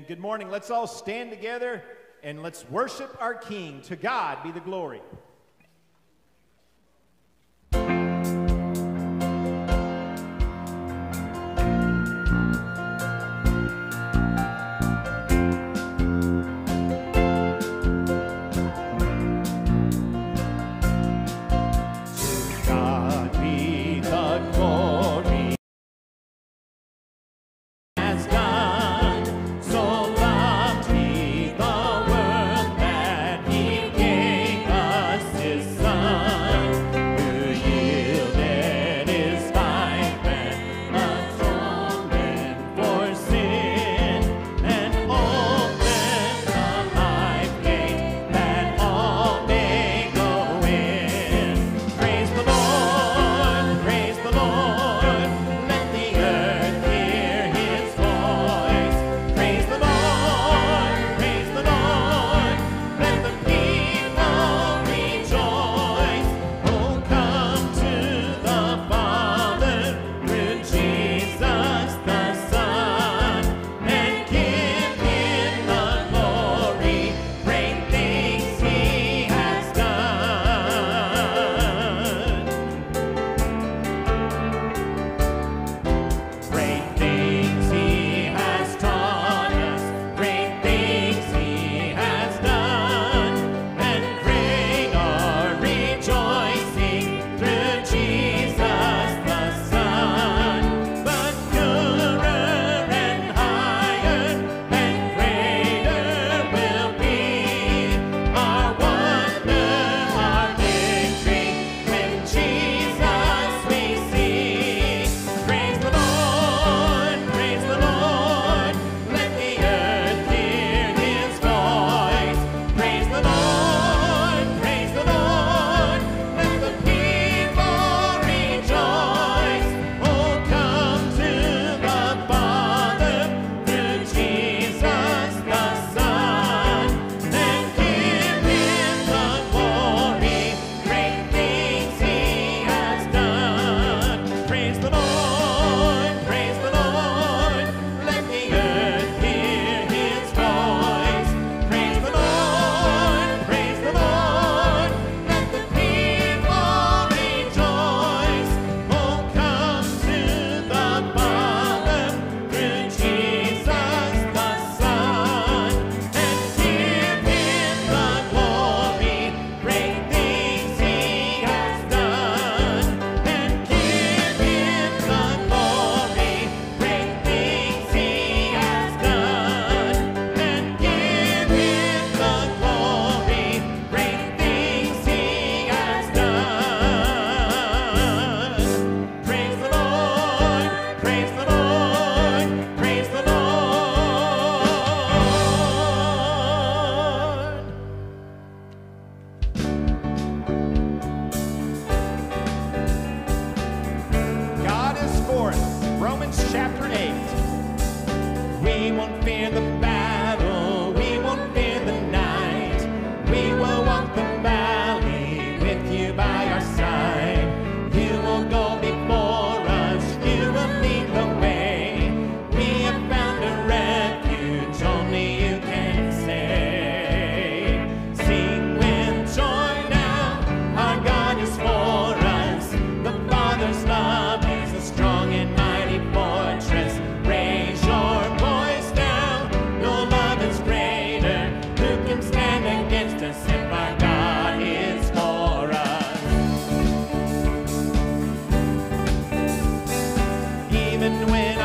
Amen. Good morning. Let's all stand together and let's worship our King. To God be the glory.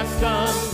I've.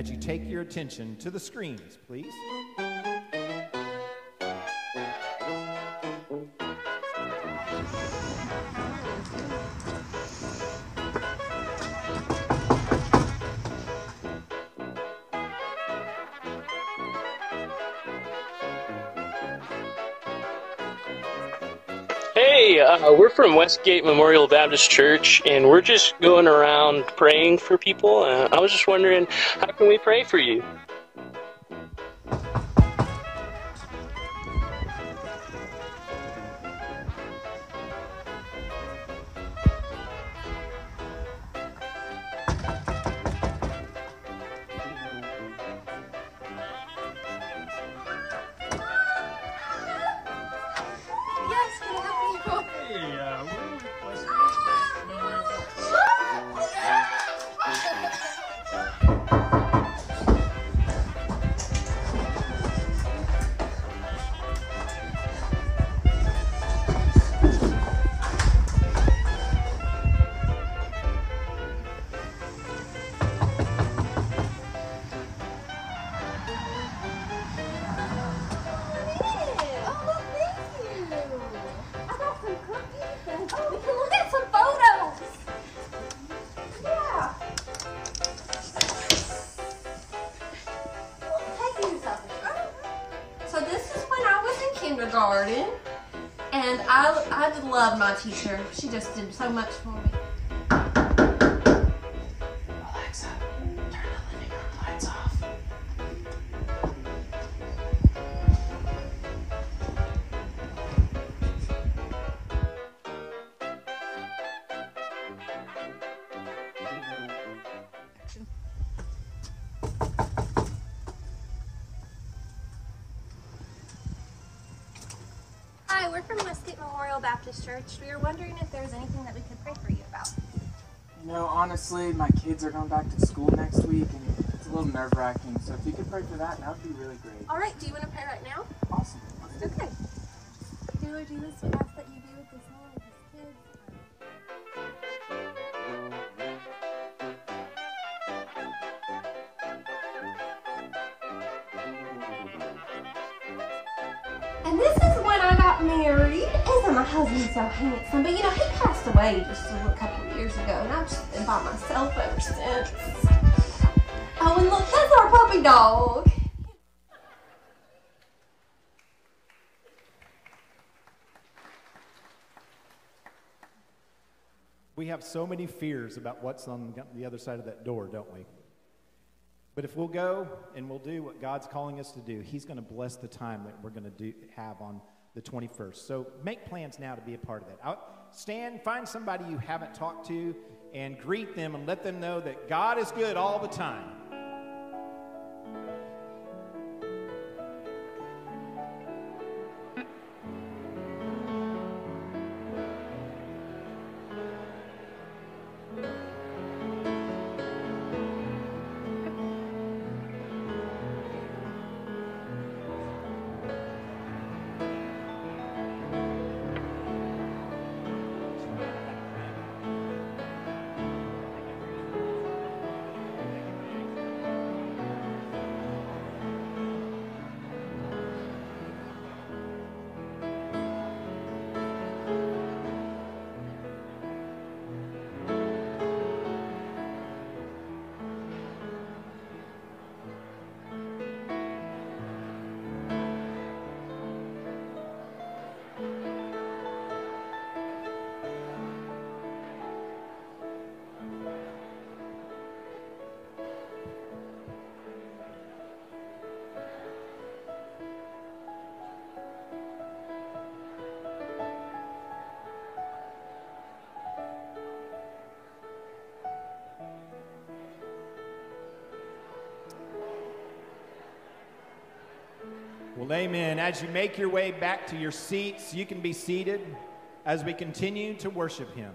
As you take your attention to the screens, please. Uh, we're from Westgate Memorial Baptist Church, and we're just going around praying for people. Uh, I was just wondering, how can we pray for you? Memorial Baptist Church. We were wondering if there was anything that we could pray for you about. You know, honestly, my kids are going back to school next week, and it's a little nerve wracking. So if you could pray for that, that would be really great. All right, do you want to pray right now? Awesome. Okay. Dear Lord Jesus, so handsome? But you know, he passed away just a couple years ago, and I've just been by myself ever since. Oh, and look, that's our puppy dog. We have so many fears about what's on the other side of that door, don't we? But if we'll go and we'll do what God's calling us to do, He's going to bless the time that we're going to do, have on the 21st. So make plans now to be a part of that. Out, stand, find somebody you haven't talked to, and greet them and let them know that God is good all the time. Amen. As you make your way back to your seats, you can be seated as we continue to worship Him.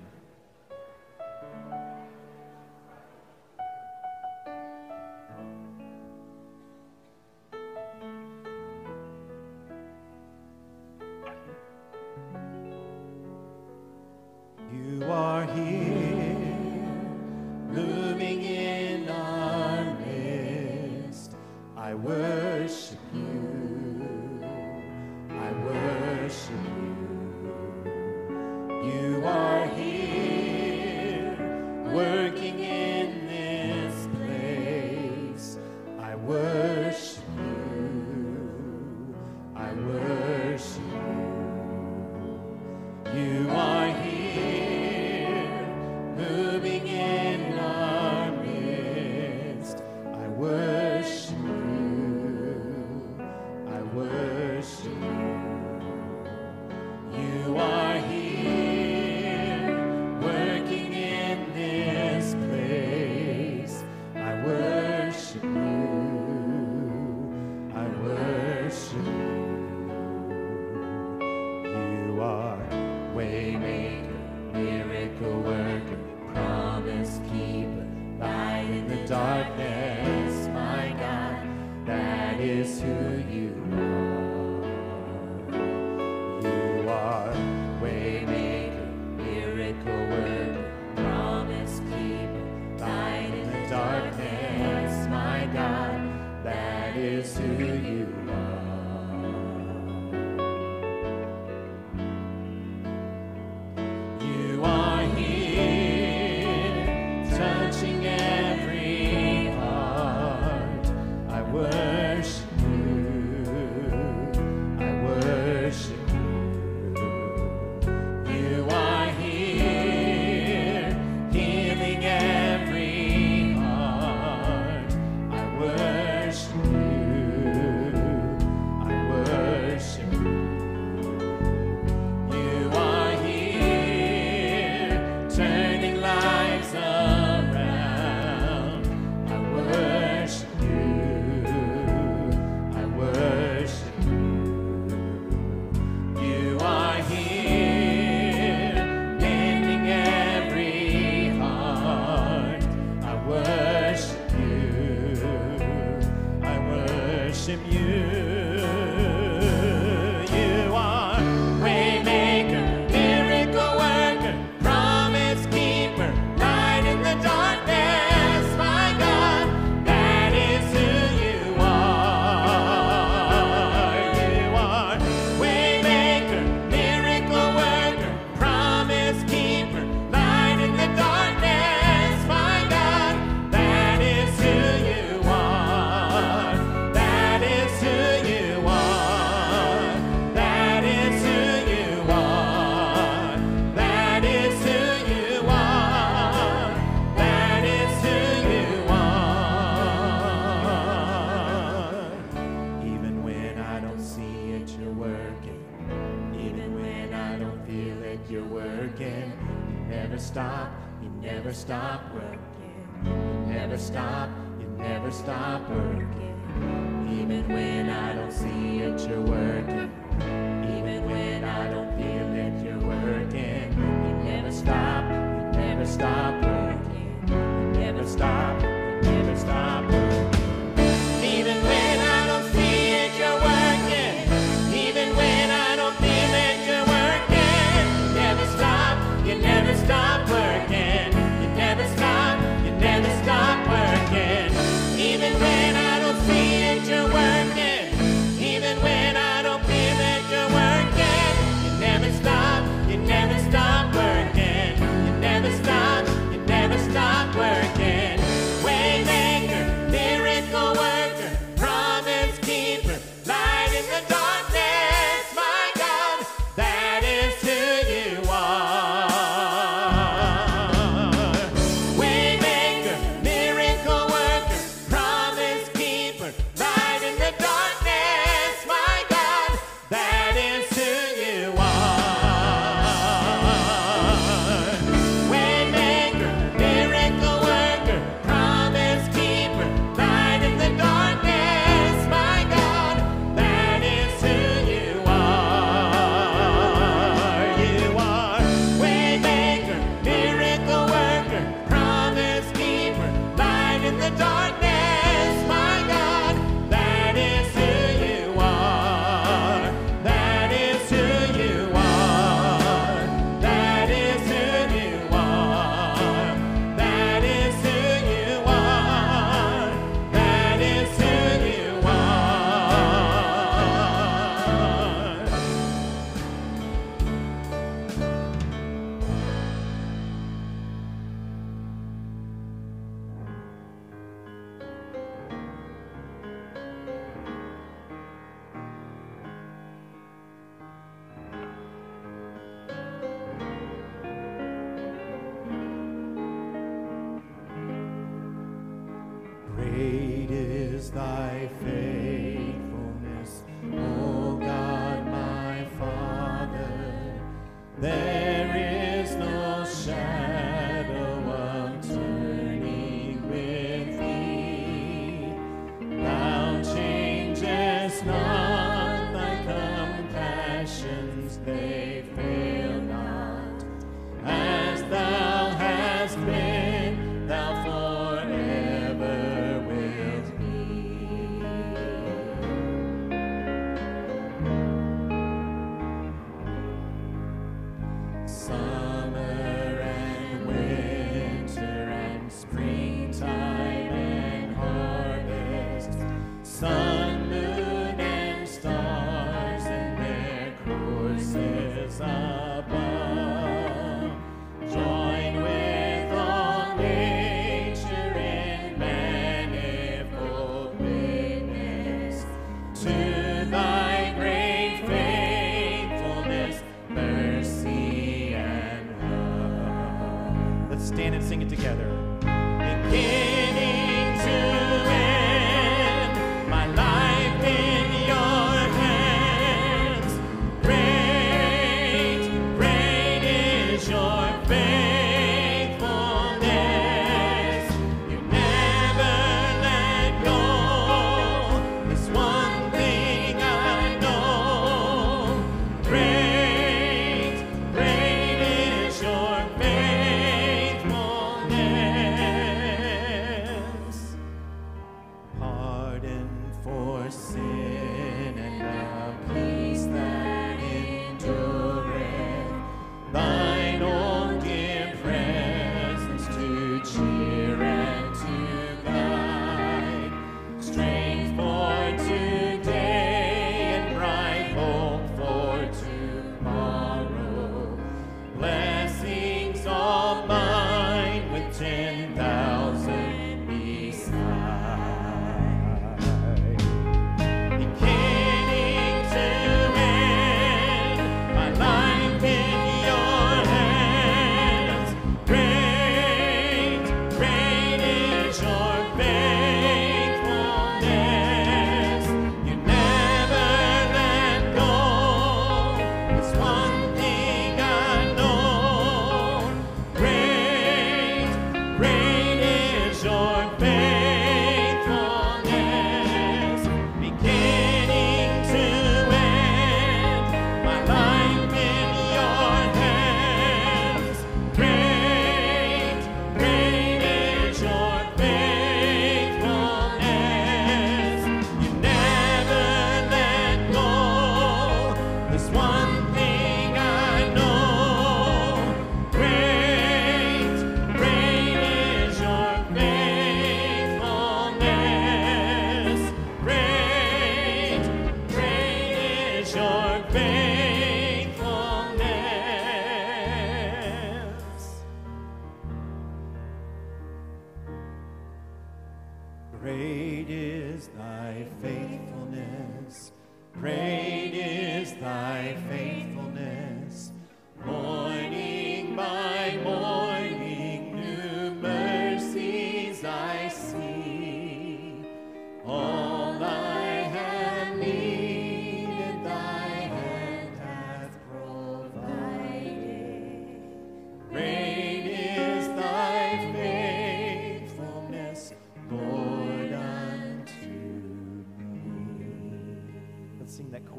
stop, you never stop working. You never stop, you never stop working. Even when I don't see it, you're working. Even when I don't feel it,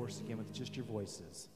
Again with just your voices.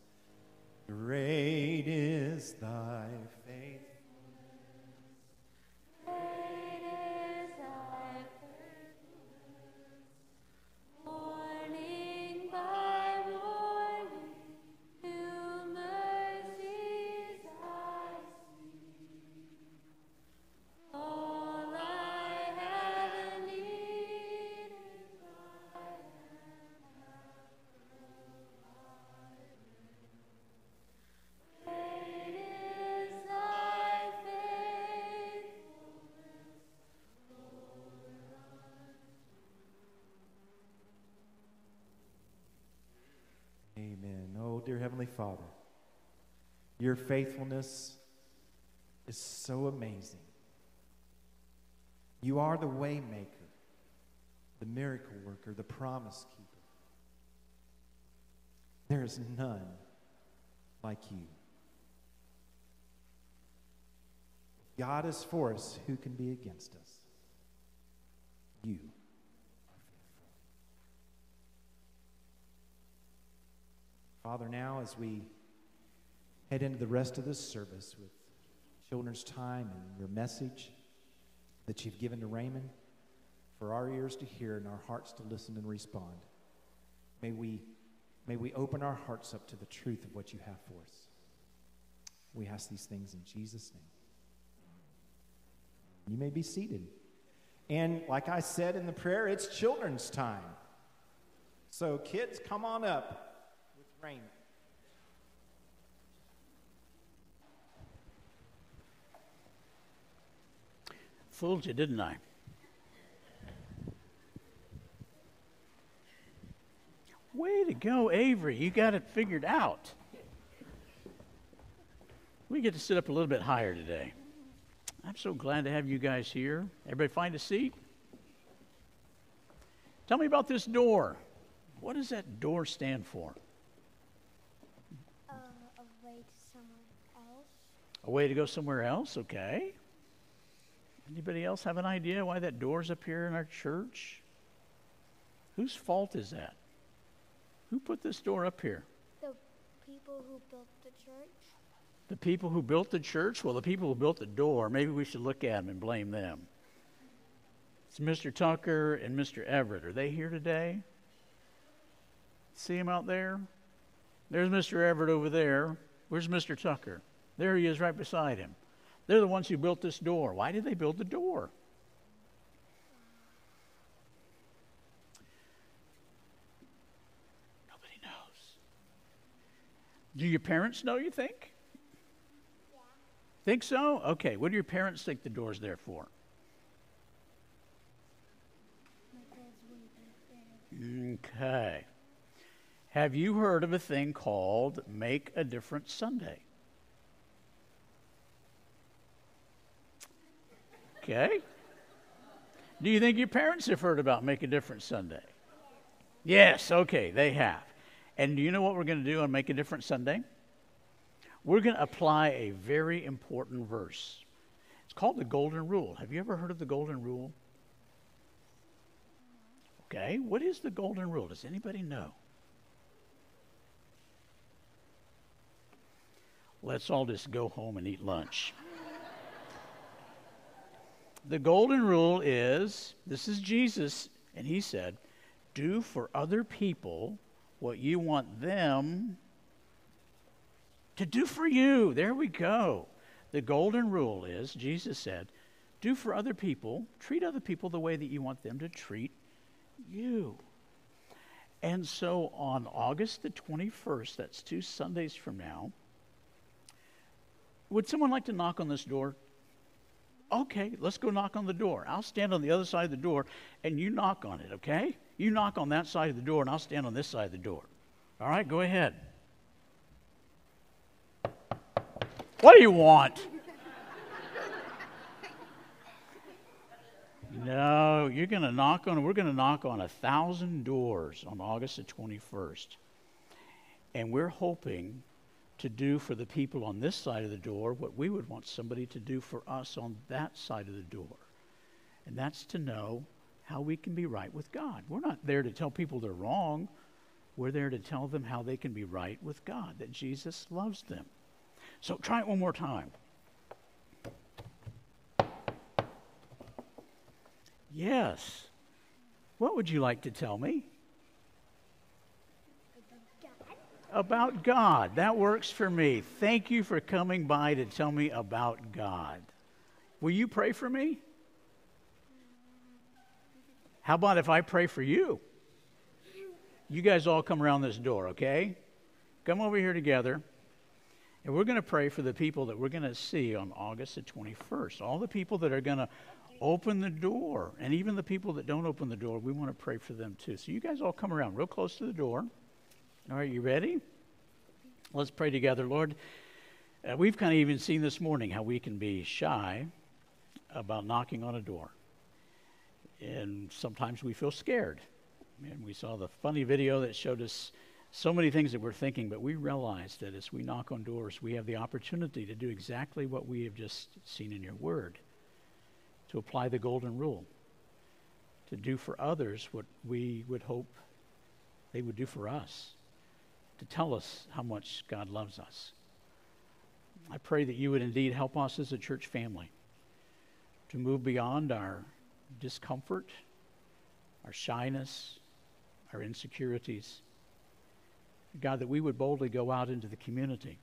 Father, your faithfulness is so amazing. You are the waymaker, the miracle worker, the promise keeper. There is none like you. God is for us, who can be against us? You. Father, now as we head into the rest of this service with children's time and your message that you've given to Raymond for our ears to hear and our hearts to listen and respond, may we, may we open our hearts up to the truth of what you have for us. We ask these things in Jesus' name. You may be seated. And like I said in the prayer, it's children's time. So, kids, come on up Raymond. Fooled you, didn't I? Way to go, Avery. You got it figured out. We get to sit up a little bit higher today. I'm so glad to have you guys here. Everybody find a seat. Tell me about this door. What does that door stand for? Uh, a way to somewhere else. A way to go somewhere else, okay. Anybody else have an idea why that door's up here in our church? Whose fault is that? Who put this door up here? The people who built the church. The people who built the church? Well, the people who built the door, maybe we should look at them and blame them. It's Mr. Tucker and Mr. Everett. Are they here today? See him out there? There's Mr. Everett over there. Where's Mr. Tucker? There he is right beside him. They're the ones who built this door. Why did they build the door? Nobody knows. Do your parents know, you think? Think so? Okay. What do your parents think the door's there for? My dad's way back there. Okay. Have you heard of a thing called Make a Difference Sunday? Okay. Do you think your parents have heard about Make a Difference Sunday? Yes, okay, they have. And do you know what we're going to do on Make a Difference Sunday? We're going to apply a very important verse. It's called the Golden Rule. Have you ever heard of the Golden Rule? Okay, what is the Golden Rule? Does anybody know? Let's all just go home and eat lunch. The Golden Rule is this is Jesus, and he said, Do for other people what you want them to do for you. There we go. The golden rule is Jesus said, do for other people, treat other people the way that you want them to treat you. And so on August the 21st, that's two Sundays from now, would someone like to knock on this door? Okay, let's go knock on the door. I'll stand on the other side of the door and you knock on it, okay? You knock on that side of the door and I'll stand on this side of the door. All right, go ahead. What do you want? No, you're going to knock on, we're going to knock on a thousand doors on August the 21st. And we're hoping to do for the people on this side of the door what we would want somebody to do for us on that side of the door. And that's to know how we can be right with God. We're not there to tell people they're wrong. We're there to tell them how they can be right with God, that Jesus loves them. So try it one more time. Yes. What would you like to tell me? About God. That works for me. Thank you for coming by to tell me about God. Will you pray for me? How about if I pray for you? You guys all come around this door, okay? Come over here together. And we're going to pray for the people that we're going to see on August the 21st. All the people that are going to open the door. And even the people that don't open the door, we want to pray for them too. So you guys all come around real close to the door. All right, you ready? Let's pray together. Lord, uh, we've kind of even seen this morning how we can be shy about knocking on a door. And sometimes we feel scared. And we saw the funny video that showed us so many things that we're thinking, but we realize that as we knock on doors, we have the opportunity to do exactly what we have just seen in your word to apply the golden rule, to do for others what we would hope they would do for us, to tell us how much God loves us. I pray that you would indeed help us as a church family to move beyond our discomfort, our shyness, our insecurities. God, that we would boldly go out into the community,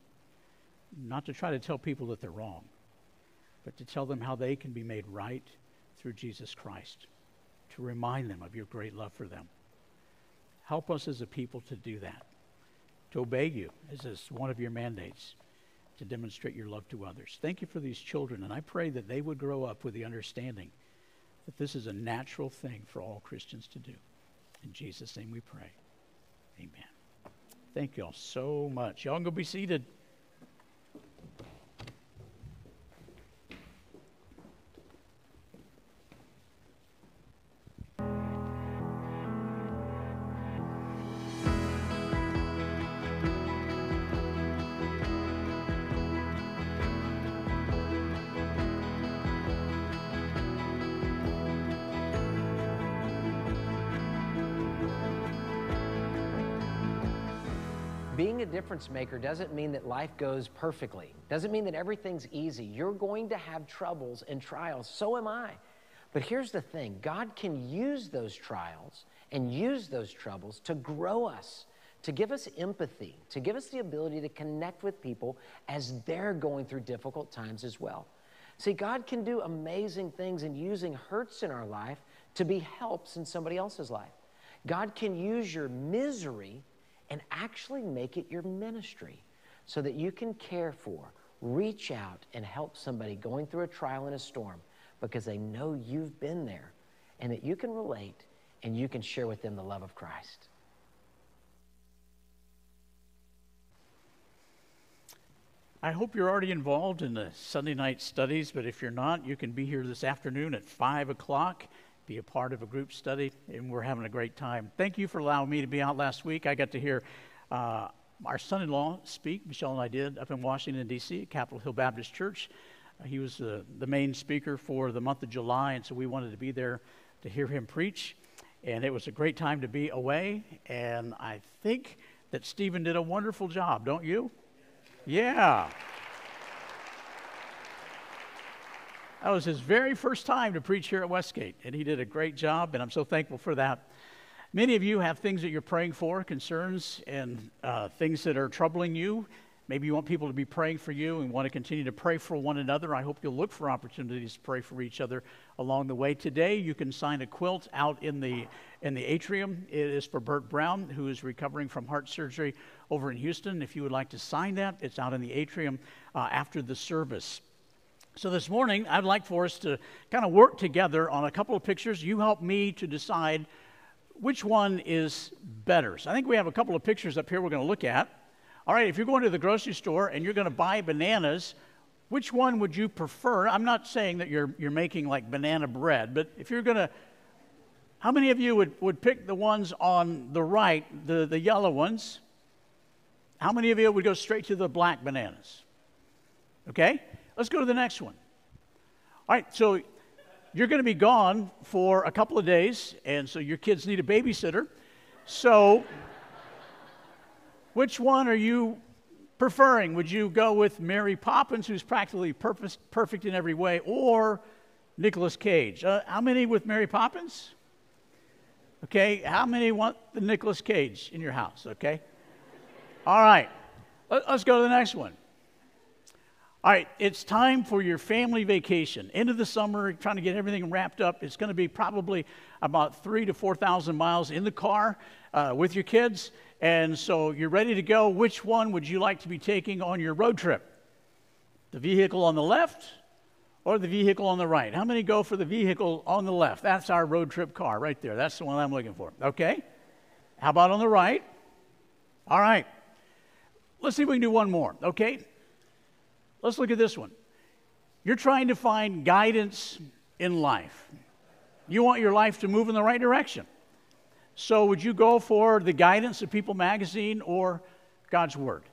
not to try to tell people that they're wrong, but to tell them how they can be made right through Jesus Christ, to remind them of your great love for them. Help us as a people to do that, to obey you This is one of your mandates, to demonstrate your love to others. Thank you for these children, and I pray that they would grow up with the understanding that this is a natural thing for all Christians to do. In Jesus' name we pray. Amen. Thank you all so much. Y'all can go be seated. Difference maker doesn't mean that life goes perfectly, doesn't mean that everything's easy. You're going to have troubles and trials. So am I. But here's the thing God can use those trials and use those troubles to grow us, to give us empathy, to give us the ability to connect with people as they're going through difficult times as well. See, God can do amazing things in using hurts in our life to be helps in somebody else's life. God can use your misery and actually make it your ministry so that you can care for, reach out, and help somebody going through a trial and a storm because they know you've been there and that you can relate and you can share with them the love of Christ. I hope you're already involved in the Sunday night studies, but if you're not, you can be here this afternoon at 5 o'clock, be a part of a group study, and we're having a great time. Thank you for allowing me to be out last week. I got to hear uh, our son in law speak, Michelle and I did, up in Washington, D.C., at Capitol Hill Baptist Church. Uh, he was uh, the main speaker for the month of July, and so we wanted to be there to hear him preach. And it was a great time to be away, and I think that Stephen did a wonderful job, don't you? Yeah. That was his very first time to preach here at Westgate, and he did a great job, and I'm so thankful for that. Many of you have things that you're praying for, concerns, and uh, things that are troubling you. Maybe you want people to be praying for you and want to continue to pray for one another. I hope you'll look for opportunities to pray for each other along the way. Today, you can sign a quilt out in the in the atrium. It is for Bert Brown, who is recovering from heart surgery over in Houston. If you would like to sign that, it's out in the atrium uh, after the service. So this morning, I'd like for us to kind of work together on a couple of pictures. You help me to decide which one is better. So I think we have a couple of pictures up here we're going to look at. All right, if you're going to the grocery store and you're going to buy bananas, which one would you prefer? I'm not saying that you're, you're making like banana bread, but if you're going to, how many of you would, would pick the ones on the right, the, the yellow ones? How many of you would go straight to the black bananas? Okay, let's go to the next one. All right, so you're going to be gone for a couple of days, and so your kids need a babysitter. So, which one are you preferring? Would you go with Mary Poppins, who's practically perfect, in every way, or Nicolas Cage? Uh, how many with Mary Poppins? Okay, how many want the Nicolas Cage in your house? Okay. All right, let's go to the next one. All right, it's time for your family vacation. End of the summer, trying to get everything wrapped up. It's going to be probably about three to 4,000 miles in the car uh, with your kids. And so you're ready to go. Which one would you like to be taking on your road trip? The vehicle on the left or the vehicle on the right? How many go for the vehicle on the left? That's our road trip car right there. That's the one I'm looking for. Okay. How about on the right? All right. Let's see if we can do one more. Okay. Let's look at this one. You're trying to find guidance in life. You want your life to move in the right direction. So, would you go for the guidance of People magazine or God's Word?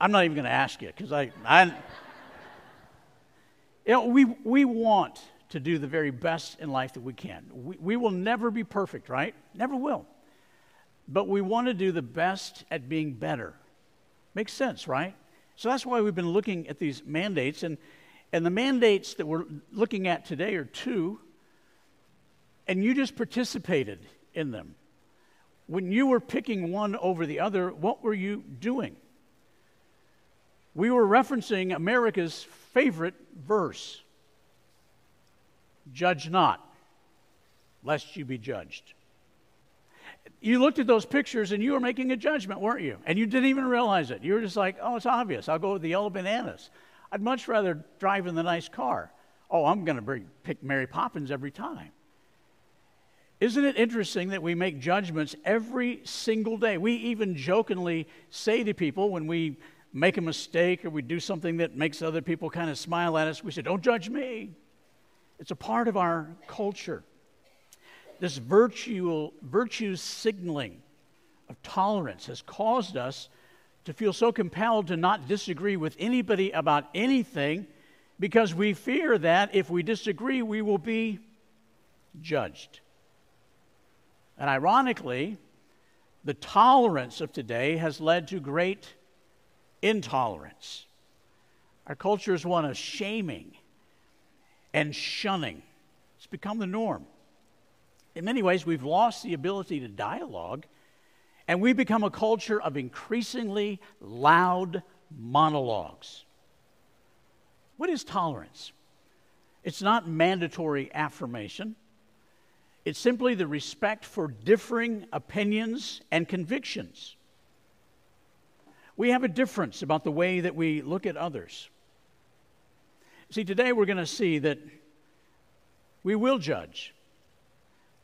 I'm not even going to ask you because I, I, you know, we, we want to do the very best in life that we can. We, we will never be perfect, right? Never will. But we want to do the best at being better. Makes sense, right? So that's why we've been looking at these mandates. And, and the mandates that we're looking at today are two, and you just participated in them. When you were picking one over the other, what were you doing? We were referencing America's favorite verse Judge not, lest you be judged. You looked at those pictures and you were making a judgment, weren't you? And you didn't even realize it. You were just like, oh, it's obvious. I'll go with the yellow bananas. I'd much rather drive in the nice car. Oh, I'm going to pick Mary Poppins every time. Isn't it interesting that we make judgments every single day? We even jokingly say to people when we make a mistake or we do something that makes other people kind of smile at us, we say, Don't judge me. It's a part of our culture. This virtue, virtue signaling of tolerance has caused us to feel so compelled to not disagree with anybody about anything because we fear that if we disagree, we will be judged. And ironically, the tolerance of today has led to great intolerance. Our culture is one of shaming and shunning. It's become the norm. In many ways, we've lost the ability to dialogue, and we've become a culture of increasingly loud monologues. What is tolerance? It's not mandatory affirmation. It's simply the respect for differing opinions and convictions. We have a difference about the way that we look at others. See, today we're going to see that we will judge.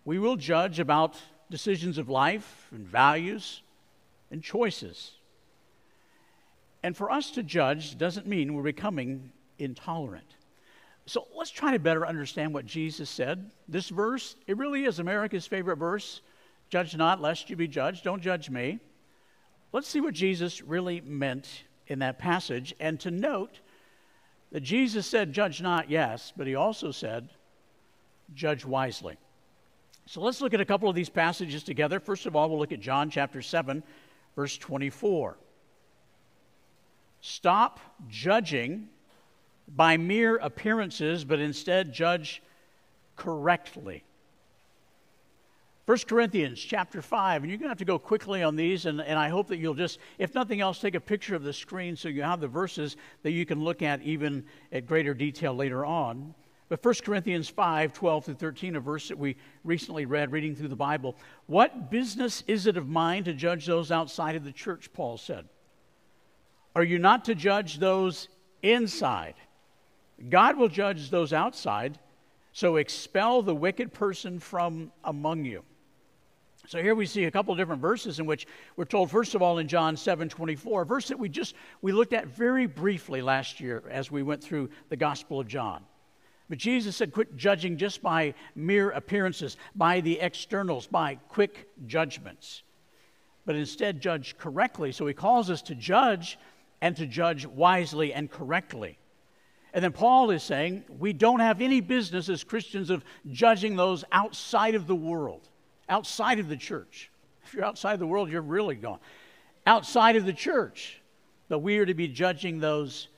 We will judge about decisions of life and values and choices. And for us to judge doesn't mean we're becoming intolerant. So let's try to better understand what Jesus said. This verse, it really is America's favorite verse. Judge not, lest you be judged. Don't judge me. Let's see what Jesus really meant in that passage. And to note that Jesus said, Judge not, yes, but he also said, Judge wisely. So let's look at a couple of these passages together. First of all, we'll look at John chapter 7, verse 24. Stop judging by mere appearances, but instead judge correctly. 1 Corinthians chapter 5, and you're going to have to go quickly on these, and, and I hope that you'll just, if nothing else, take a picture of the screen so you have the verses that you can look at even at greater detail later on. But 1 Corinthians 5, 12 through 13, a verse that we recently read reading through the Bible. What business is it of mine to judge those outside of the church, Paul said? Are you not to judge those inside? God will judge those outside, so expel the wicked person from among you. So here we see a couple different verses in which we're told, first of all, in John 7 24, a verse that we just we looked at very briefly last year as we went through the Gospel of John. But Jesus said, quit judging just by mere appearances, by the externals, by quick judgments, but instead judge correctly. So he calls us to judge and to judge wisely and correctly. And then Paul is saying we don't have any business as Christians of judging those outside of the world, outside of the church. If you're outside the world, you're really gone. Outside of the church, but we are to be judging those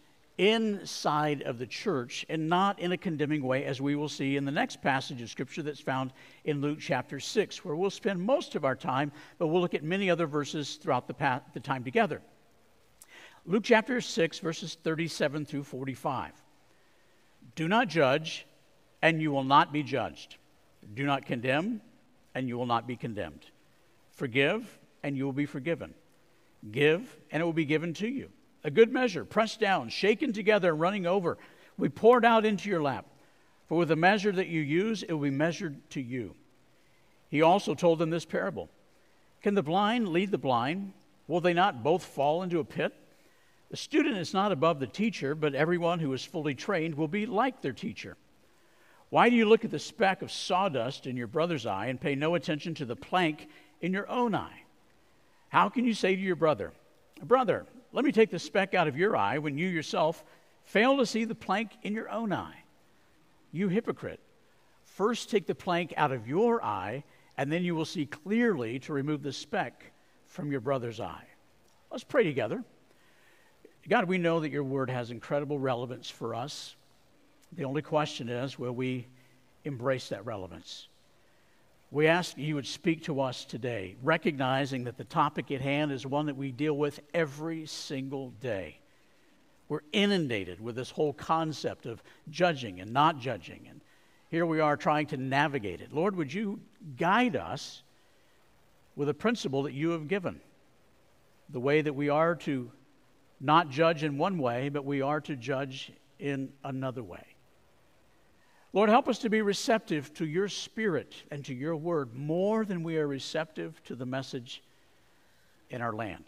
inside of the church and not in a condemning way, as we will see in the next passage of Scripture that's found in Luke chapter 6, where we'll spend most of our time, but we'll look at many other verses throughout the, the time together. Luke chapter 6, verses 37 through 45. Do not judge, and you will not be judged. Do not condemn, and you will not be condemned. Forgive, and you will be forgiven. Give, and it will be given to you. A good measure, pressed down, shaken together, and running over, we poured out into your lap. For with the measure that you use, it will be measured to you. He also told them this parable Can the blind lead the blind? Will they not both fall into a pit? The student is not above the teacher, but everyone who is fully trained will be like their teacher. Why do you look at the speck of sawdust in your brother's eye and pay no attention to the plank in your own eye? How can you say to your brother, Brother, let me take the speck out of your eye when you yourself fail to see the plank in your own eye? You hypocrite. First take the plank out of your eye, and then you will see clearly to remove the speck from your brother's eye. Let's pray together. God, we know that your word has incredible relevance for us. The only question is will we embrace that relevance? We ask you would speak to us today, recognizing that the topic at hand is one that we deal with every single day. We're inundated with this whole concept of judging and not judging. And here we are trying to navigate it. Lord, would you guide us with a principle that you have given? The way that we are to not judge in one way, but we are to judge in another way. Lord, help us to be receptive to your spirit and to your word more than we are receptive to the message in our land.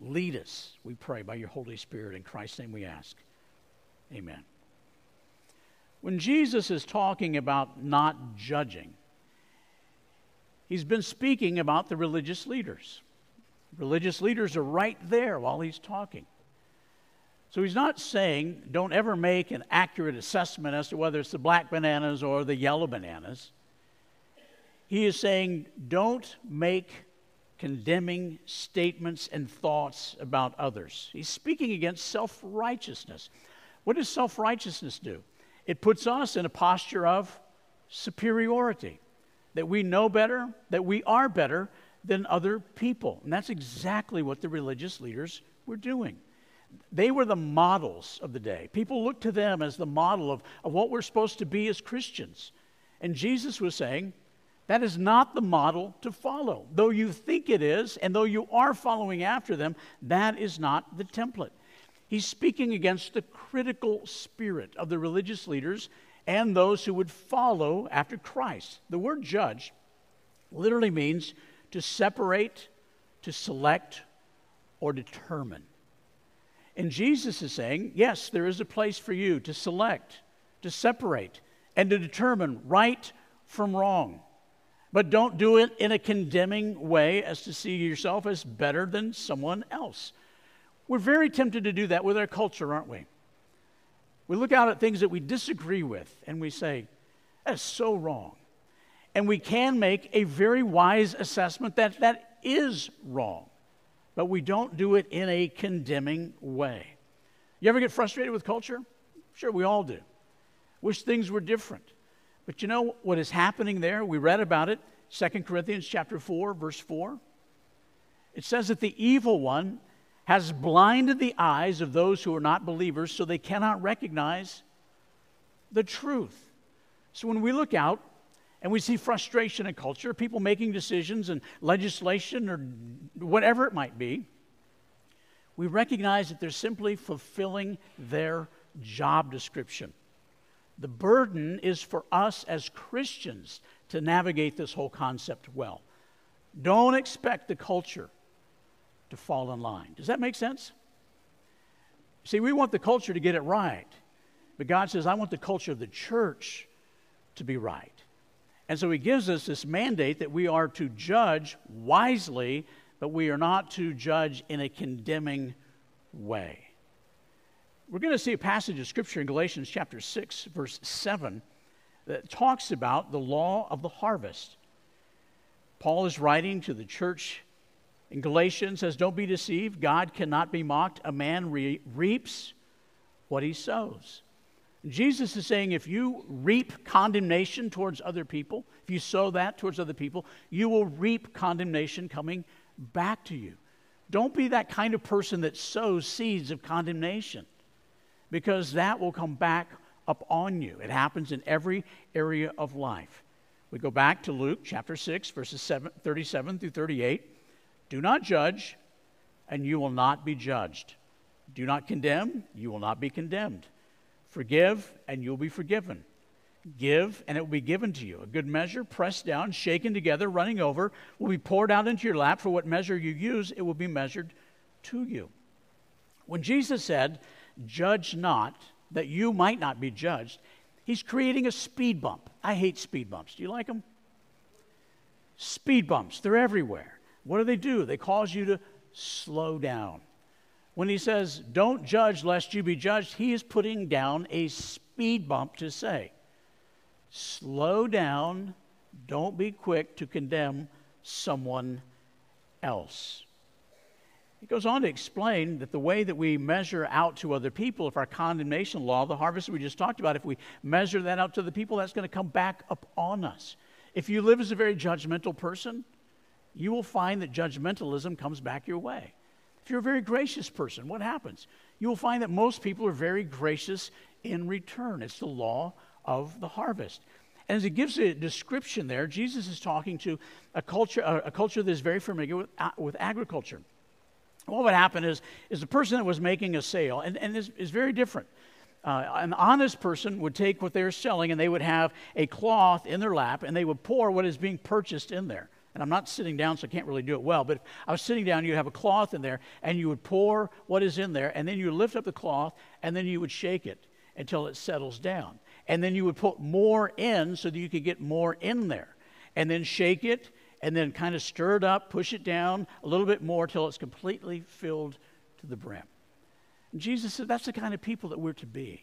Lead us, we pray, by your Holy Spirit. In Christ's name we ask. Amen. When Jesus is talking about not judging, he's been speaking about the religious leaders. Religious leaders are right there while he's talking. So he's not saying don't ever make an accurate assessment as to whether it's the black bananas or the yellow bananas. He is saying don't make condemning statements and thoughts about others. He's speaking against self righteousness. What does self righteousness do? It puts us in a posture of superiority, that we know better, that we are better than other people. And that's exactly what the religious leaders were doing. They were the models of the day. People looked to them as the model of, of what we're supposed to be as Christians. And Jesus was saying, that is not the model to follow. Though you think it is, and though you are following after them, that is not the template. He's speaking against the critical spirit of the religious leaders and those who would follow after Christ. The word judge literally means to separate, to select, or determine. And Jesus is saying, yes, there is a place for you to select, to separate, and to determine right from wrong. But don't do it in a condemning way as to see yourself as better than someone else. We're very tempted to do that with our culture, aren't we? We look out at things that we disagree with and we say, that's so wrong. And we can make a very wise assessment that that is wrong, but we don't do it in a condemning way. You ever get frustrated with culture? Sure, we all do. Wish things were different. But you know what is happening there? We read about it, 2 Corinthians chapter 4, verse 4. It says that the evil one has blinded the eyes of those who are not believers so they cannot recognize the truth. So when we look out and we see frustration in culture, people making decisions and legislation or whatever it might be, we recognize that they're simply fulfilling their job description. The burden is for us as Christians to navigate this whole concept well. Don't expect the culture to fall in line. Does that make sense? See, we want the culture to get it right. But God says, I want the culture of the church to be right. And so He gives us this mandate that we are to judge wisely, but we are not to judge in a condemning way. We're going to see a passage of Scripture in Galatians chapter 6, verse 7, that talks about the law of the harvest. Paul is writing to the church in Galatians says, Don't be deceived. God cannot be mocked. A man re- reaps what he sows. Jesus is saying if you reap condemnation towards other people, if you sow that towards other people, you will reap condemnation coming back to you. Don't be that kind of person that sows seeds of condemnation because that will come back up on you. It happens in every area of life. We go back to Luke chapter 6, verses 7, 37 through 38. Do not judge, and you will not be judged. Do not condemn, you will not be condemned. Forgive, and you will be forgiven. Give, and it will be given to you. A good measure, pressed down, shaken together, running over, will be poured out into your lap. For what measure you use, it will be measured to you. When Jesus said, Judge not, that you might not be judged, he's creating a speed bump. I hate speed bumps. Do you like them? Speed bumps, they're everywhere. What do they do? They cause you to slow down. When he says, don't judge lest you be judged, he is putting down a speed bump to say, slow down, don't be quick to condemn someone else. He goes on to explain that the way that we measure out to other people, if our condemnation law, the harvest we just talked about, if we measure that out to the people, that's going to come back up on us. If you live as a very judgmental person, you will find that judgmentalism comes back your way. You're a very gracious person, what happens? You will find that most people are very gracious in return. It's the law of the harvest. And as it gives a description there, Jesus is talking to a culture, a culture that is very familiar with, with agriculture. What would happen is, is the person that was making a sale, and, and is, is very different. Uh, an honest person would take what they're selling and they would have a cloth in their lap and they would pour what is being purchased in there and I'm not sitting down, so I can't really do it well, but if I was sitting down, you'd have a cloth in there, and you would pour what is in there, and then you lift up the cloth, and then you would shake it until it settles down. And then you would put more in so that you could get more in there. And then shake it, and then kind of stir it up, push it down a little bit more till it's completely filled to the brim. And Jesus said that's the kind of people that we're to be.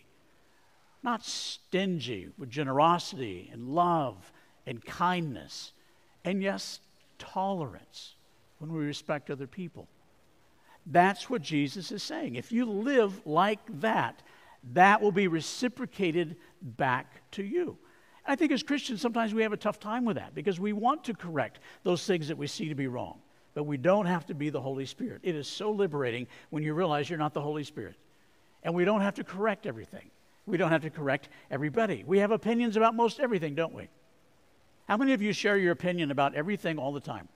Not stingy with generosity and love and kindness and yes, tolerance. when we respect other people. That's what Jesus is saying. If you live like that, that will be reciprocated back to you. I think as Christians, sometimes we have a tough time with that because we want to correct those things that we see to be wrong. But we don't have to be the Holy Spirit. It is so liberating when you realize you're not the Holy Spirit. And we don't have to correct everything. We don't have to correct everybody. We have opinions about most everything, don't we? How many of you share your opinion about everything all the time?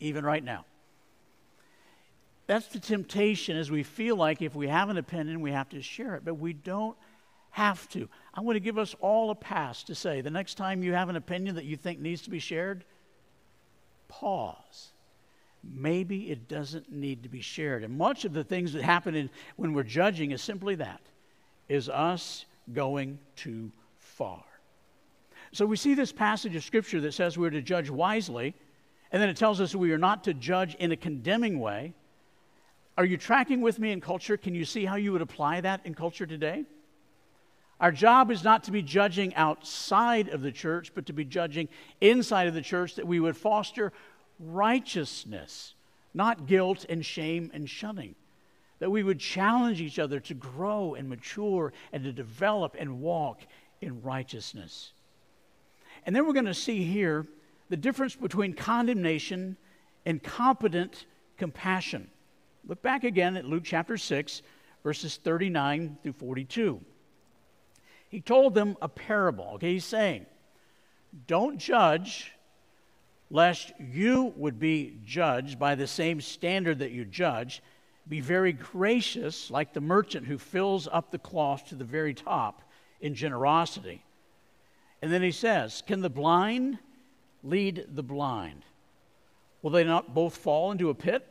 Even right now. That's the temptation as we feel like if we have an opinion, we have to share it, but we don't have to. I want to give us all a pass to say the next time you have an opinion that you think needs to be shared, pause. Maybe it doesn't need to be shared. And much of the things that happen in, when we're judging is simply that is us going too far. So we see this passage of Scripture that says we're to judge wisely, and then it tells us we are not to judge in a condemning way. Are you tracking with me in culture? Can you see how you would apply that in culture today? Our job is not to be judging outside of the church, but to be judging inside of the church that we would foster righteousness, not guilt and shame and shunning. That we would challenge each other to grow and mature and to develop and walk in righteousness. And then we're going to see here the difference between condemnation and competent compassion. Look back again at Luke chapter 6, verses 39 through 42. He told them a parable. Okay, he's saying, Don't judge, lest you would be judged by the same standard that you judge. Be very gracious, like the merchant who fills up the cloth to the very top in generosity. And then he says, Can the blind lead the blind? Will they not both fall into a pit?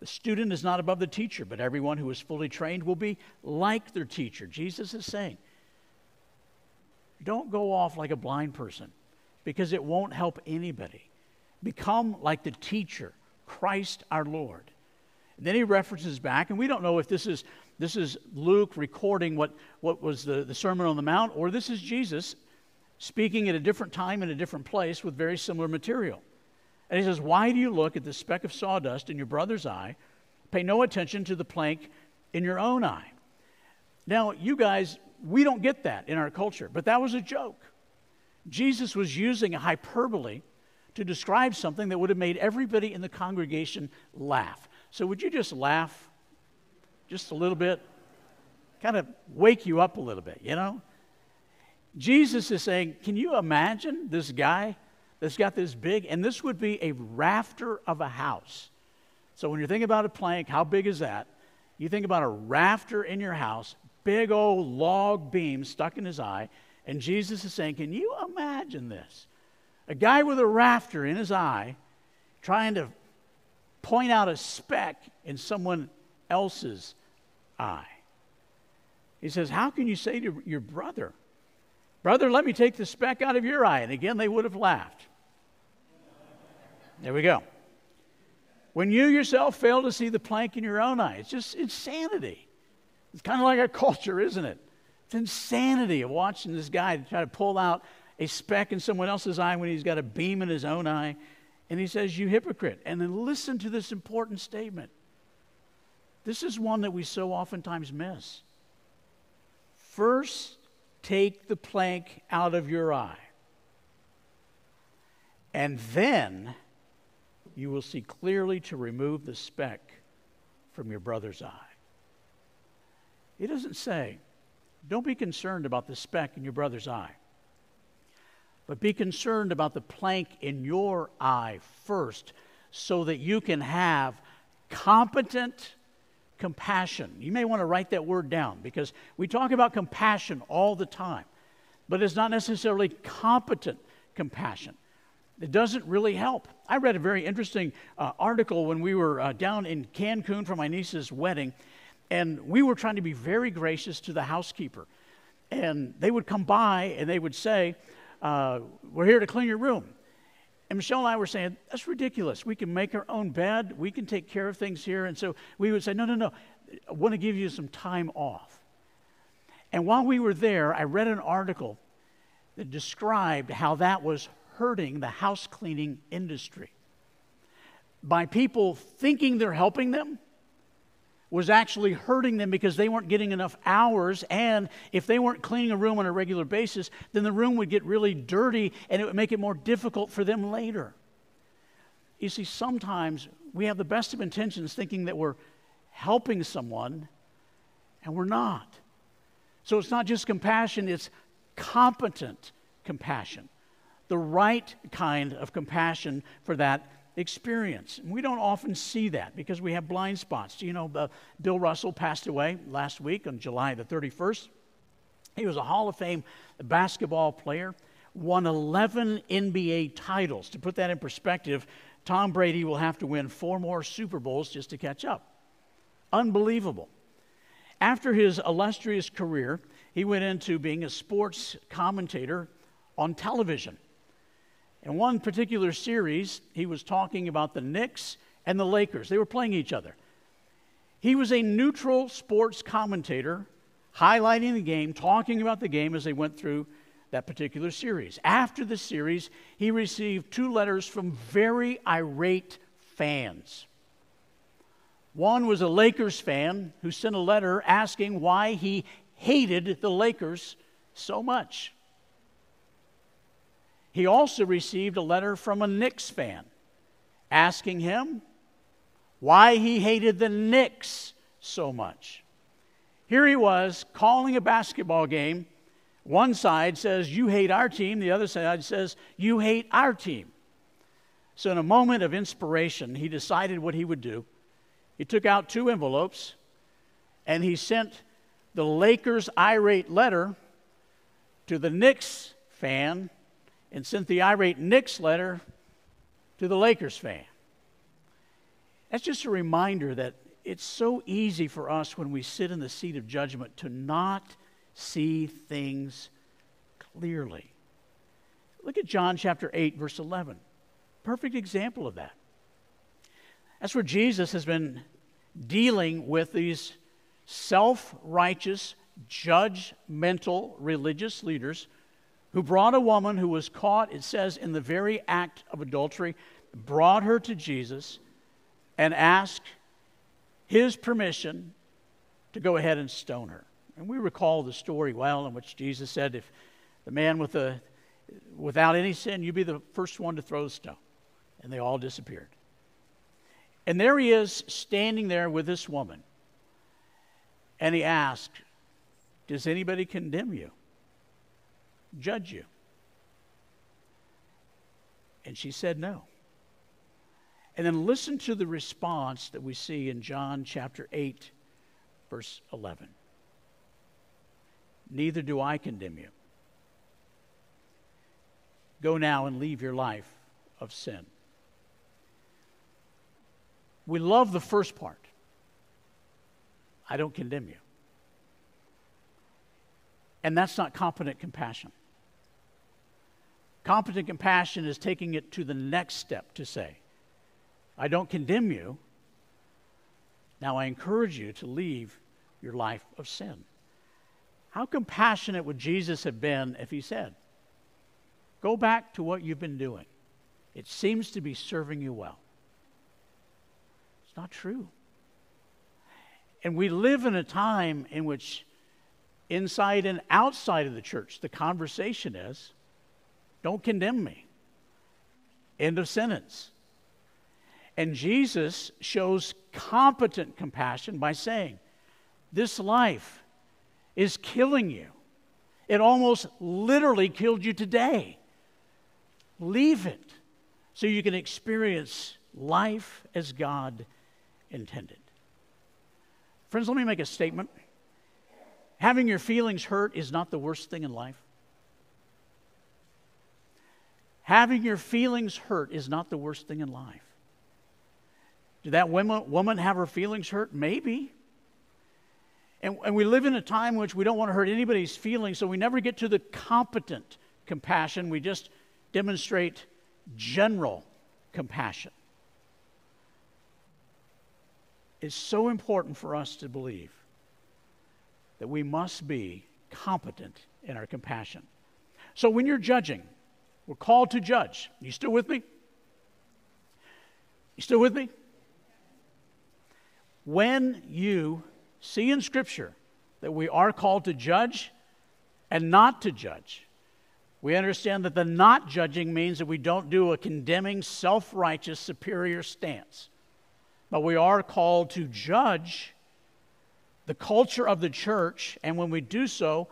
The student is not above the teacher, but everyone who is fully trained will be like their teacher. Jesus is saying, don't go off like a blind person because it won't help anybody. Become like the teacher, Christ our Lord. And then he references back, and we don't know if this is, this is Luke recording what, what was the, the Sermon on the Mount, or this is Jesus speaking at a different time in a different place with very similar material. And he says, Why do you look at the speck of sawdust in your brother's eye? Pay no attention to the plank in your own eye. Now, you guys, we don't get that in our culture, but that was a joke. Jesus was using a hyperbole to describe something that would have made everybody in the congregation laugh. So, would you just laugh just a little bit? Kind of wake you up a little bit, you know? Jesus is saying, Can you imagine this guy that's got this big, and this would be a rafter of a house. So when you're thinking about a plank, how big is that? You think about a rafter in your house, big old log beam stuck in his eye, and Jesus is saying, Can you imagine this? A guy with a rafter in his eye trying to point out a speck in someone else's eye. He says, How can you say to your brother, Brother, let me take the speck out of your eye? And again, they would have laughed. There we go. When you yourself fail to see the plank in your own eye, it's just insanity. It's kind of like our culture, isn't it? It's insanity of watching this guy try to pull out a speck in someone else's eye when he's got a beam in his own eye. And he says, You hypocrite. And then listen to this important statement. This is one that we so oftentimes miss. First, take the plank out of your eye. And then you will see clearly to remove the speck from your brother's eye. He doesn't say, don't be concerned about the speck in your brother's eye, but be concerned about the plank in your eye first so that you can have competent compassion. You may want to write that word down because we talk about compassion all the time, but it's not necessarily competent compassion. It doesn't really help. I read a very interesting uh, article when we were uh, down in Cancun for my niece's wedding, and we were trying to be very gracious to the housekeeper. And they would come by and they would say, uh, We're here to clean your room. And Michelle and I were saying, That's ridiculous. We can make our own bed, we can take care of things here. And so we would say, No, no, no, I want to give you some time off. And while we were there, I read an article that described how that was hurting the house cleaning industry. by people thinking they're helping them was actually hurting them because they weren't getting enough hours. And if they weren't cleaning a room on a regular basis, then the room would get really dirty and it would make it more difficult for them later. You see, sometimes we have the best of intentions thinking that we're helping someone and we're not. So it's not just compassion, it's competent compassion, the right kind of compassion for that experience. And we don't often see that because we have blind spots. You know, uh, Bill Russell passed away last week on July the 31st. He was a Hall of Fame basketball player, won 11 NBA titles. To put that in perspective, Tom Brady will have to win four more Super Bowls just to catch up. Unbelievable. After his illustrious career, he went into being a sports commentator on television. In one particular series, he was talking about the Knicks and the Lakers. They were playing each other. He was a neutral sports commentator, highlighting the game, talking about the game as they went through that particular series. After the series, he received two letters from very irate fans. One was a Lakers fan who sent a letter asking why he hated the Lakers so much. He also received a letter from a Knicks fan asking him why he hated the Knicks so much. Here he was calling a basketball game. One side says, You hate our team. The other side says, You hate our team. So, in a moment of inspiration, he decided what he would do. He took out two envelopes and he sent the Lakers' irate letter to the Knicks fan and sent the irate Knicks letter to the Lakers fan. That's just a reminder that it's so easy for us when we sit in the seat of judgment to not see things clearly. Look at John chapter 8, verse 11. Perfect example of that. That's where Jesus has been dealing with these self righteous, judgmental religious leaders who brought a woman who was caught, it says, in the very act of adultery, brought her to Jesus and asked his permission to go ahead and stone her. And we recall the story well in which Jesus said, If the man with the, without any sin, you be the first one to throw the stone. And they all disappeared. And there he is standing there with this woman. And he asked, Does anybody condemn you? Judge you? And she said no. And then listen to the response that we see in John chapter 8, verse 11. Neither do I condemn you. Go now and leave your life of sin. We love the first part. I don't condemn you. And that's not competent compassion. Competent compassion is taking it to the next step to say, I don't condemn you. Now I encourage you to leave your life of sin. How compassionate would Jesus have been if he said, Go back to what you've been doing? It seems to be serving you well. It's not true. And we live in a time in which, inside and outside of the church, the conversation is don't condemn me. End of sentence. And Jesus shows competent compassion by saying, This life is killing you. It almost literally killed you today. Leave it so you can experience life as God intended. Friends, let me make a statement. Having your feelings hurt is not the worst thing in life. Having your feelings hurt is not the worst thing in life. Did that woman, have her feelings hurt? Maybe. And, and we live in a time in which we don't want to hurt anybody's feelings, so we never get to the competent compassion. We just demonstrate general compassion. It's so important for us to believe that we must be competent in our compassion. So when you're judging, we're called to judge. You still with me? You still with me? When you see in Scripture that we are called to judge and not to judge, we understand that the not judging means that we don't do a condemning, self righteous, superior stance. But we are called to judge the culture of the church, and when we do so,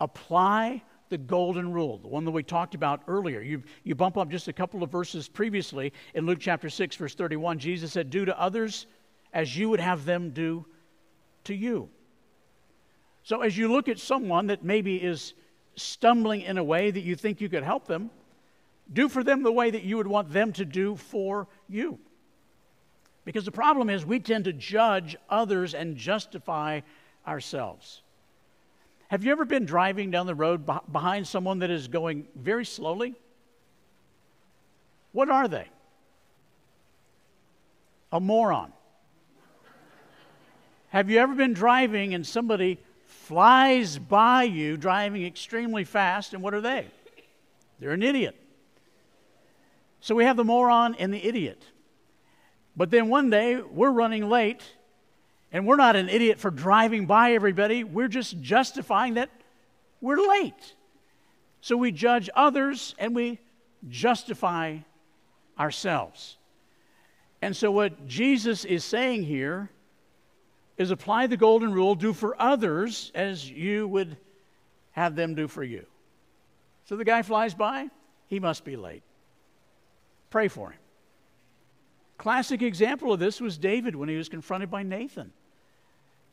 apply the golden rule, the one that we talked about earlier. You, you bump up just a couple of verses previously in Luke chapter 6, verse 31. Jesus said, Do to others as you would have them do to you. So, as you look at someone that maybe is stumbling in a way that you think you could help them, do for them the way that you would want them to do for you. Because the problem is, we tend to judge others and justify ourselves. Have you ever been driving down the road behind someone that is going very slowly? What are they? A moron. Have you ever been driving and somebody flies by you driving extremely fast, and what are they? They're an idiot. So we have the moron and the idiot. But then one day we're running late and we're not an idiot for driving by everybody, we're just justifying that we're late. So we judge others and we justify ourselves. And so, what Jesus is saying here is apply the golden rule do for others as you would have them do for you. So the guy flies by, he must be late. Pray for him. Classic example of this was David when he was confronted by Nathan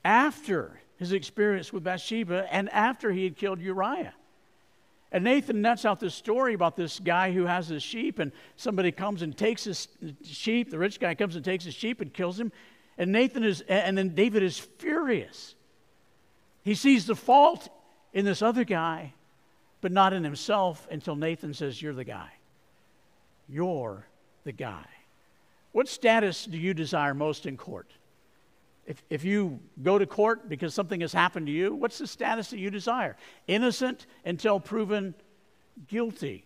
after his experience with Bathsheba and after he had killed Uriah. And Nathan nuts out this story about this guy who has his sheep, and somebody comes and takes his sheep. The rich guy comes and takes his sheep and kills him. And Nathan is, and then David is furious. He sees the fault in this other guy, but not in himself until Nathan says, You're the guy. You're the guy. What status do you desire most in court? If, if you go to court because something has happened to you, what's the status that you desire? Innocent until proven guilty.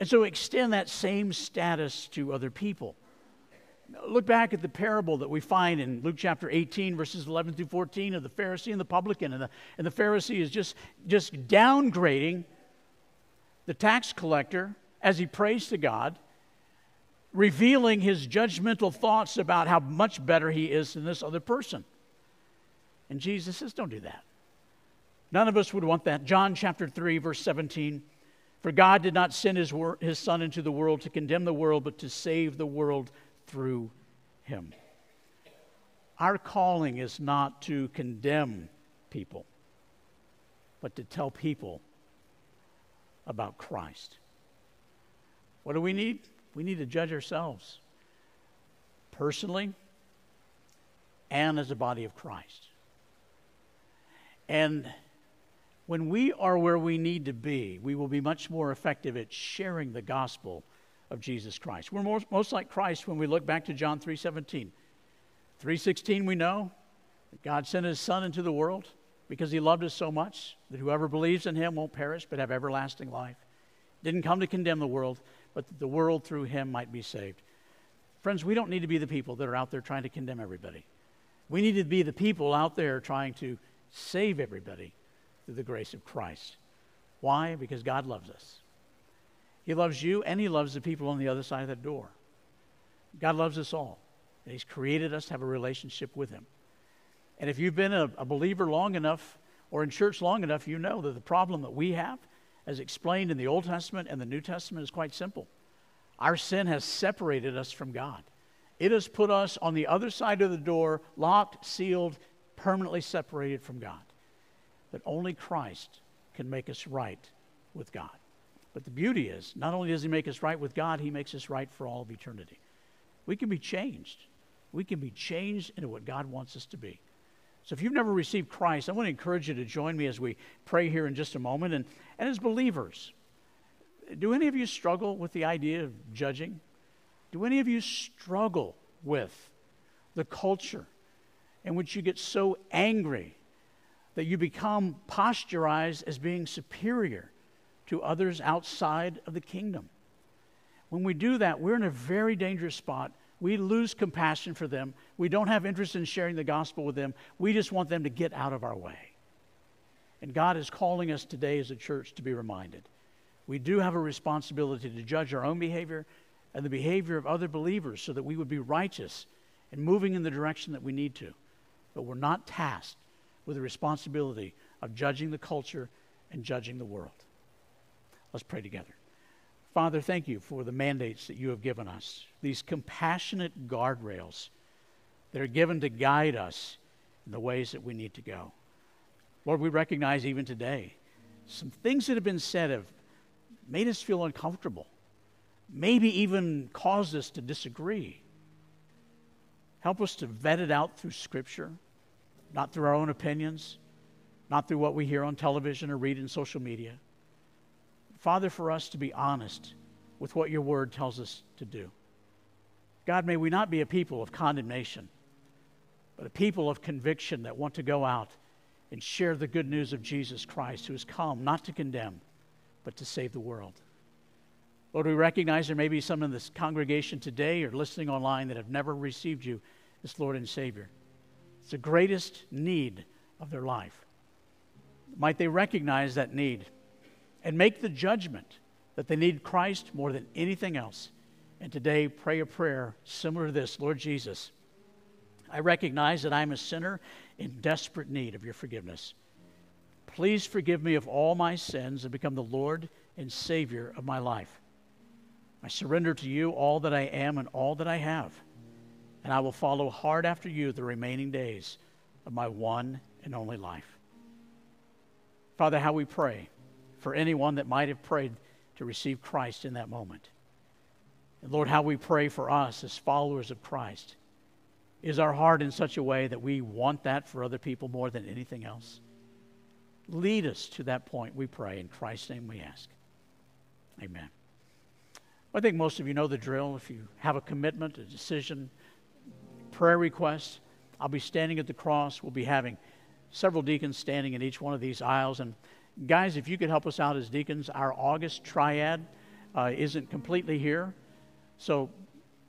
And so extend that same status to other people. Look back at the parable that we find in Luke chapter 18, verses 11 through 14, of the Pharisee and the publican. And the, and the Pharisee is just, just downgrading the tax collector as he prays to God revealing his judgmental thoughts about how much better he is than this other person. And Jesus says, Don't do that. None of us would want that. John chapter 3, verse 17. For God did not send his, wor- his Son into the world to condemn the world, but to save the world through him. Our calling is not to condemn people, but to tell people about Christ. What do we need? We need to judge ourselves personally and as a body of Christ. And when we are where we need to be, we will be much more effective at sharing the gospel of Jesus Christ. We're most, most like Christ when we look back to John 3:17. 3:16 we know that God sent his son into the world because he loved us so much that whoever believes in him won't perish but have everlasting life. Didn't come to condemn the world, but that the world through him might be saved. Friends, we don't need to be the people that are out there trying to condemn everybody. We need to be the people out there trying to save everybody through the grace of Christ. Why? Because God loves us. He loves you and He loves the people on the other side of that door. God loves us all. And He's created us to have a relationship with Him. And if you've been a, a believer long enough or in church long enough, you know that the problem that we have as explained in the Old Testament and the New Testament, is quite simple. Our sin has separated us from God. It has put us on the other side of the door, locked, sealed, permanently separated from God. That only Christ can make us right with God. But the beauty is, not only does He make us right with God, He makes us right for all of eternity. We can be changed. We can be changed into what God wants us to be. So if you've never received Christ, I want to encourage you to join me as we pray here in just a moment. And, and as believers, do any of you struggle with the idea of judging? Do any of you struggle with the culture in which you get so angry that you become posturized as being superior to others outside of the kingdom? When we do that, we're in a very dangerous spot We lose compassion for them. We don't have interest in sharing the gospel with them. We just want them to get out of our way. And God is calling us today as a church to be reminded. We do have a responsibility to judge our own behavior and the behavior of other believers so that we would be righteous and moving in the direction that we need to. But we're not tasked with the responsibility of judging the culture and judging the world. Let's pray together. Father, thank you for the mandates that you have given us, these compassionate guardrails that are given to guide us in the ways that we need to go. Lord, we recognize even today some things that have been said have made us feel uncomfortable, maybe even caused us to disagree. Help us to vet it out through Scripture, not through our own opinions, not through what we hear on television or read in social media. Father, for us to be honest with what your word tells us to do. God, may we not be a people of condemnation, but a people of conviction that want to go out and share the good news of Jesus Christ, who has come not to condemn, but to save the world. Lord, we recognize there may be some in this congregation today or listening online that have never received you as Lord and Savior. It's the greatest need of their life. Might they recognize that need and make the judgment that they need Christ more than anything else. And today, pray a prayer similar to this Lord Jesus, I recognize that I'm a sinner in desperate need of your forgiveness. Please forgive me of all my sins and become the Lord and Savior of my life. I surrender to you all that I am and all that I have, and I will follow hard after you the remaining days of my one and only life. Father, how we pray for anyone that might have prayed to receive Christ in that moment. And Lord, how we pray for us as followers of Christ. Is our heart in such a way that we want that for other people more than anything else? Lead us to that point, we pray. In Christ's name we ask. Amen. I think most of you know the drill. If you have a commitment, a decision, prayer request, I'll be standing at the cross. We'll be having several deacons standing in each one of these aisles. And guys, if you could help us out as deacons, our August triad uh, isn't completely here. So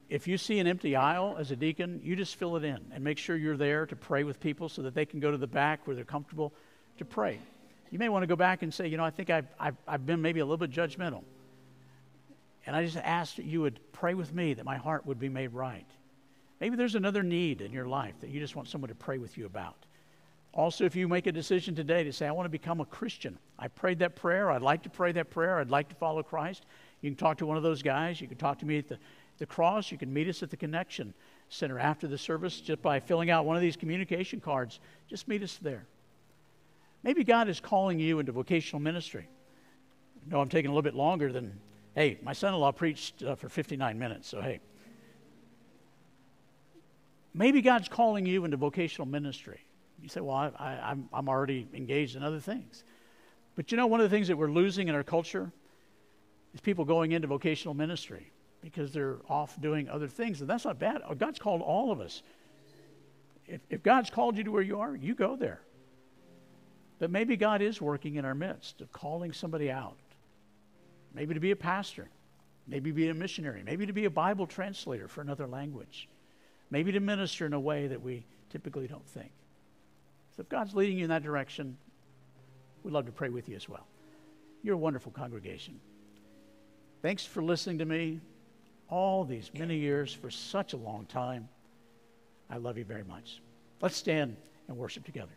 if you see an empty aisle as a deacon, you just fill it in and make sure you're there to pray with people so that they can go to the back where they're comfortable to pray. You may want to go back and say, you know, I think I've, I've, I've been maybe a little bit judgmental. And I just ask that you would pray with me that my heart would be made right. Maybe there's another need in your life that you just want someone to pray with you about. Also, if you make a decision today to say, I want to become a Christian, I prayed that prayer, I'd like to pray that prayer, I'd like to follow Christ, you can talk to one of those guys. You can talk to me at the, the cross. You can meet us at the Connection Center after the service just by filling out one of these communication cards. Just meet us there. Maybe God is calling you into vocational ministry. No, I'm taking a little bit longer than, hey, my son in law preached uh, for 59 minutes, so hey. Maybe God's calling you into vocational ministry. You say, well, I, I'm, I'm already engaged in other things. But you know, one of the things that we're losing in our culture is people going into vocational ministry because they're off doing other things. And that's not bad. Oh, God's called all of us. If, if God's called you to where you are, you go there. But maybe God is working in our midst of calling somebody out. Maybe to be a pastor, maybe be a missionary, maybe to be a Bible translator for another language, maybe to minister in a way that we typically don't think. So if God's leading you in that direction, we'd love to pray with you as well. You're a wonderful congregation. Thanks for listening to me all these many years for such a long time. I love you very much. Let's stand and worship together.